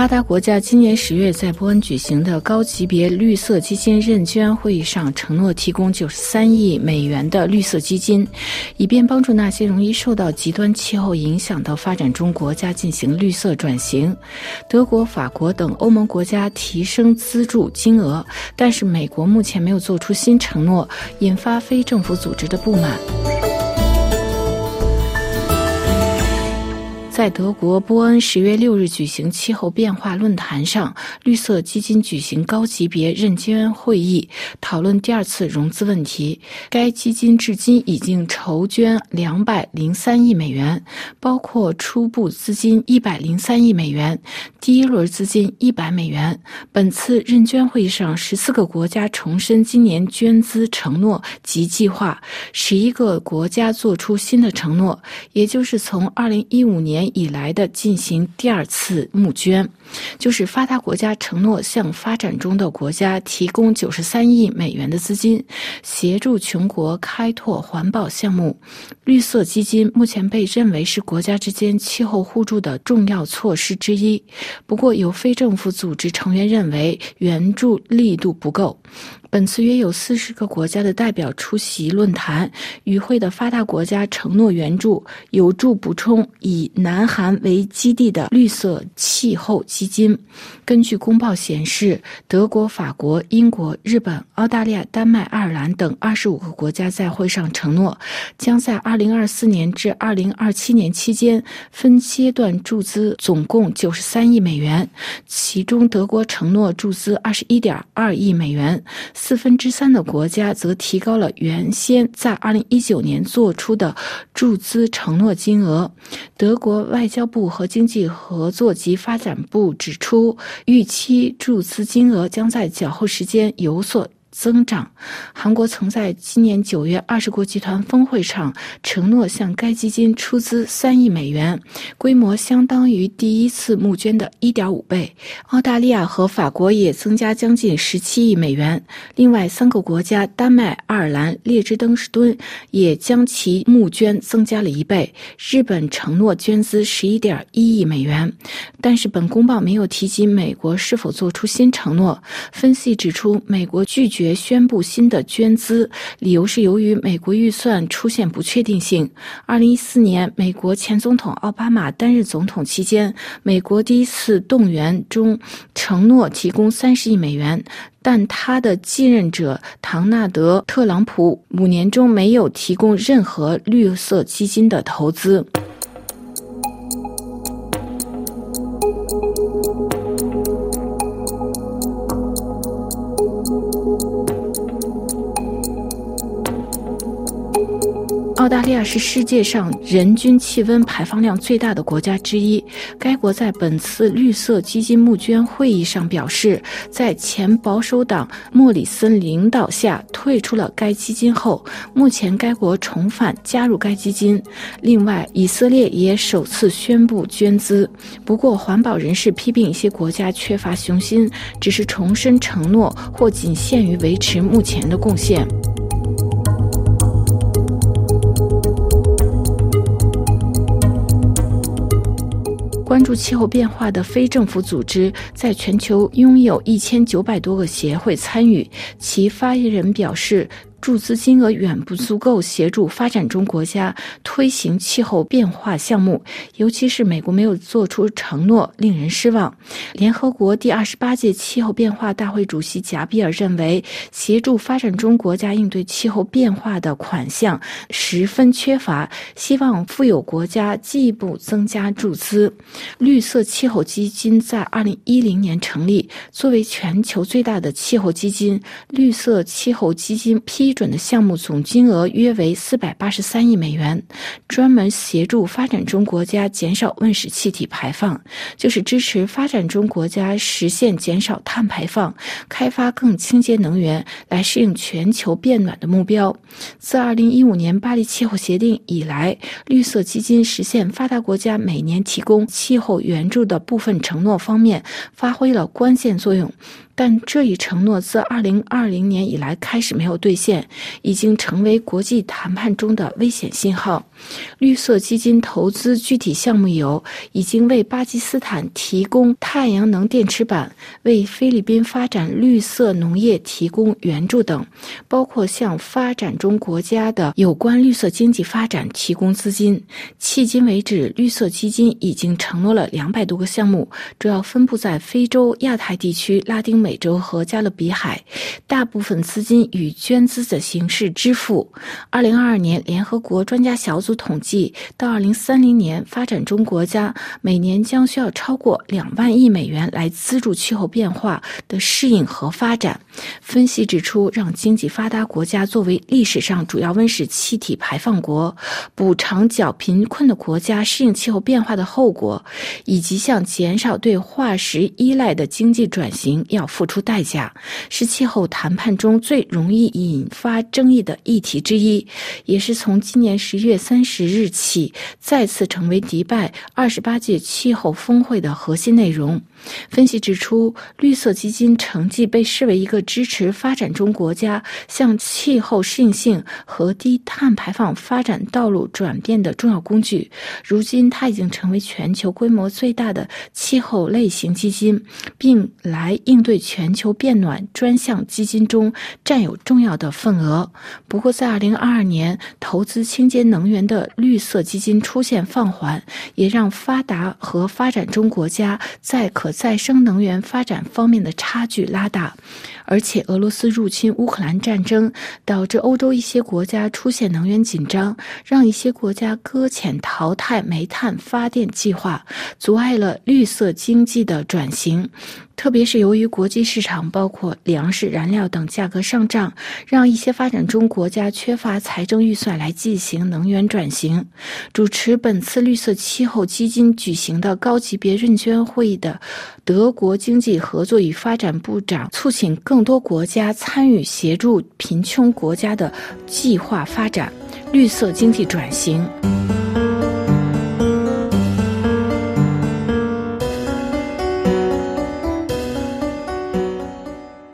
发达国家今年十月在波恩举行的高级别绿色基金认捐会议上，承诺提供九十三亿美元的绿色基金，以便帮助那些容易受到极端气候影响的发展中国家进行绿色转型。德国、法国等欧盟国家提升资助金额，但是美国目前没有做出新承诺，引发非政府组织的不满。在德国波恩十月六日举行气候变化论坛上，绿色基金举行高级别认捐会议，讨论第二次融资问题。该基金至今已经筹捐两百零三亿美元，包括初步资金一百零三亿美元，第一轮资金一百美元。本次认捐会议上，十四个国家重申今年捐资承诺及计划，十一个国家做出新的承诺，也就是从二零一五年。以来的进行第二次募捐，就是发达国家承诺向发展中的国家提供九十三亿美元的资金，协助穷国开拓环保项目。绿色基金目前被认为是国家之间气候互助的重要措施之一。不过，有非政府组织成员认为援助力度不够。本次约有四十个国家的代表出席论坛。与会的发达国家承诺援助，有助补充以南韩为基地的绿色气候基金。根据公报显示，德国、法国、英国、日本、澳大利亚、丹麦、爱尔兰等二十五个国家在会上承诺，将在二零二四年至二零二七年期间分阶段注资总共九十三亿美元，其中德国承诺注资二十一点二亿美元。四分之三的国家则提高了原先在二零一九年做出的注资承诺金额。德国外交部和经济合作及发展部指出，预期注资金额将在缴后时间有所。增长。韩国曾在今年九月二十国集团峰会上承诺向该基金出资三亿美元，规模相当于第一次募捐的一点五倍。澳大利亚和法国也增加将近十七亿美元。另外三个国家——丹麦、爱尔兰、列支敦士敦——也将其募捐增加了一倍。日本承诺捐资十一点一亿美元，但是本公报没有提及美国是否做出新承诺。分析指出，美国拒绝。宣布新的捐资，理由是由于美国预算出现不确定性。二零一四年，美国前总统奥巴马担任总统期间，美国第一次动员中承诺提供三十亿美元，但他的继任者唐纳德·特朗普五年中没有提供任何绿色基金的投资。澳大利亚是世界上人均气温排放量最大的国家之一。该国在本次绿色基金募捐会议上表示，在前保守党莫里森领导下退出了该基金后，目前该国重返加入该基金。另外，以色列也首次宣布捐资。不过，环保人士批评一些国家缺乏雄心，只是重申承诺或仅限于维持目前的贡献。关注气候变化的非政府组织在全球拥有一千九百多个协会参与，其发言人表示。注资金额远不足够协助发展中国家推行气候变化项目，尤其是美国没有做出承诺，令人失望。联合国第二十八届气候变化大会主席贾比尔认为，协助发展中国家应对气候变化的款项十分缺乏，希望富有国家进一步增加注资。绿色气候基金在二零一零年成立，作为全球最大的气候基金，绿色气候基金批。批准的项目总金额约为四百八十三亿美元，专门协助发展中国家减少温室气体排放，就是支持发展中国家实现减少碳排放、开发更清洁能源，来适应全球变暖的目标。自二零一五年巴黎气候协定以来，绿色基金实现发达国家每年提供气候援助的部分承诺方面发挥了关键作用。但这一承诺自2020年以来开始没有兑现，已经成为国际谈判中的危险信号。绿色基金投资具体项目有：已经为巴基斯坦提供太阳能电池板，为菲律宾发展绿色农业提供援助等，包括向发展中国家的有关绿色经济发展提供资金。迄今为止，绿色基金已经承诺了两百多个项目，主要分布在非洲、亚太地区、拉丁美美洲和加勒比海，大部分资金以捐资的形式支付。二零二二年，联合国专家小组。统计到二零三零年，发展中国家每年将需要超过两万亿美元来资助气候变化的适应和发展。分析指出，让经济发达国家作为历史上主要温室气体排放国，补偿较贫困的国家适应气候变化的后果，以及向减少对化石依赖的经济转型要付出代价，是气候谈判中最容易引发争议的议题之一，也是从今年十月三。十日起，再次成为迪拜二十八届气候峰会的核心内容。分析指出，绿色基金成绩被视为一个支持发展中国家向气候适应性和低碳排放发展道路转变的重要工具。如今，它已经成为全球规模最大的气候类型基金，并来应对全球变暖专项基金中占有重要的份额。不过，在2022年，投资清洁能源的绿色基金出现放缓，也让发达和发展中国家在可再生能源发展方面的差距拉大，而且俄罗斯入侵乌克兰战争导致欧洲一些国家出现能源紧张，让一些国家搁浅淘汰煤炭发电计划，阻碍了绿色经济的转型。特别是由于国际市场包括粮食、燃料等价格上涨，让一些发展中国家缺乏财政预算来进行能源转型。主持本次绿色气候基金举行的高级别认捐会议的德国经济合作与发展部长促请更多国家参与协助贫穷国家的计划发展绿色经济转型。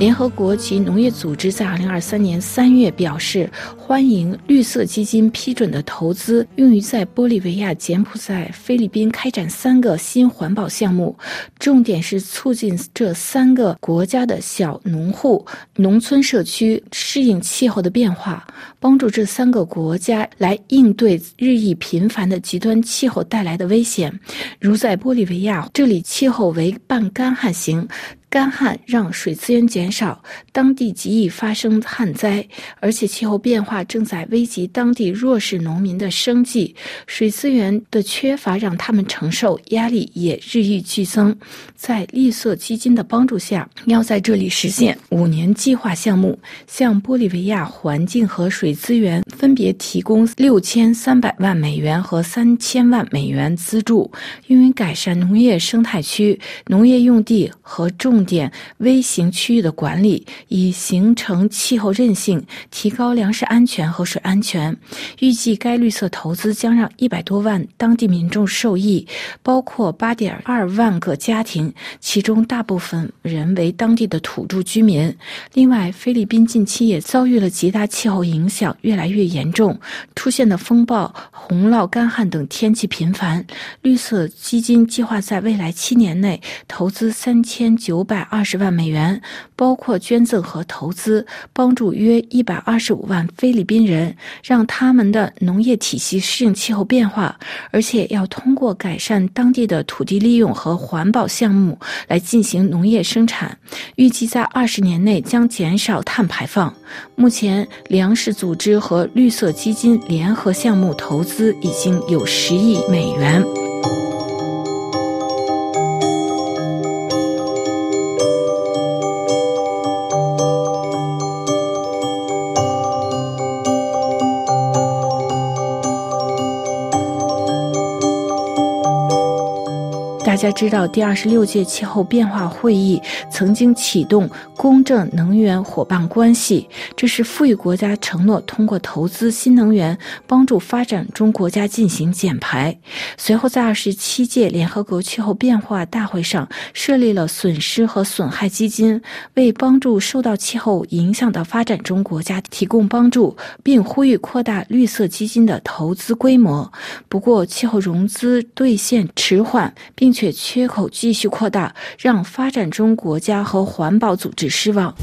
联合国及农业组织在二零二三年三月表示，欢迎绿色基金批准的投资用于在玻利维亚、柬埔寨、菲律宾开展三个新环保项目，重点是促进这三个国家的小农户、农村社区适应气候的变化，帮助这三个国家来应对日益频繁的极端气候带来的危险。如在玻利维亚，这里气候为半干旱型。干旱让水资源减少，当地极易发生旱灾，而且气候变化正在危及当地弱势农民的生计。水资源的缺乏让他们承受压力也日益剧增。在绿色基金的帮助下，要在这里实现五年计划项目，向玻利维亚环境和水资源分别提供六千三百万美元和三千万美元资助，用于改善农业生态区、农业用地和种。重点微型区域的管理，以形成气候韧性，提高粮食安全和水安全。预计该绿色投资将让一百多万当地民众受益，包括八点二万个家庭，其中大部分人为当地的土著居民。另外，菲律宾近期也遭遇了极大气候影响，越来越严重，出现的风暴、洪涝、干旱等天气频繁。绿色基金计划在未来七年内投资三千九。百二十万美元，包括捐赠和投资，帮助约一百二十五万菲律宾人，让他们的农业体系适应气候变化，而且要通过改善当地的土地利用和环保项目来进行农业生产。预计在二十年内将减少碳排放。目前，粮食组织和绿色基金联合项目投资已经有十亿美元。大家知道，第二十六届气候变化会议曾经启动公正能源伙伴关系，这是富裕国家承诺通过投资新能源，帮助发展中国家进行减排。随后，在二十七届联合国气候变化大会上，设立了损失和损害基金，为帮助受到气候影响的发展中国家提供帮助，并呼吁扩大绿色基金的投资规模。不过，气候融资兑现迟缓，并且缺口继续扩大，让发展中国家和环保组织失望。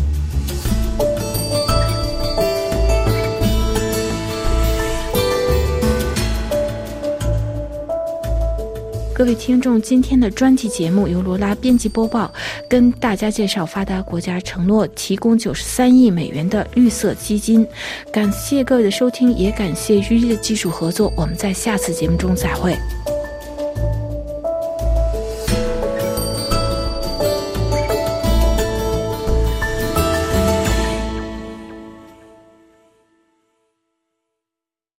各位听众，今天的专题节目由罗拉编辑播报，跟大家介绍发达国家承诺提供九十三亿美元的绿色基金。感谢各位的收听，也感谢日的技术合作。我们在下次节目中再会。